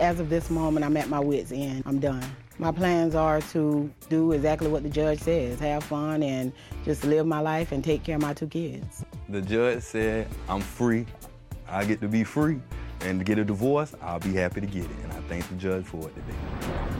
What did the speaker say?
as of this moment, I'm at my wit's end. I'm done. My plans are to do exactly what the judge says, have fun and just live my life and take care of my two kids. The judge said I'm free. I get to be free. And to get a divorce, I'll be happy to get it. And I thank the judge for it today.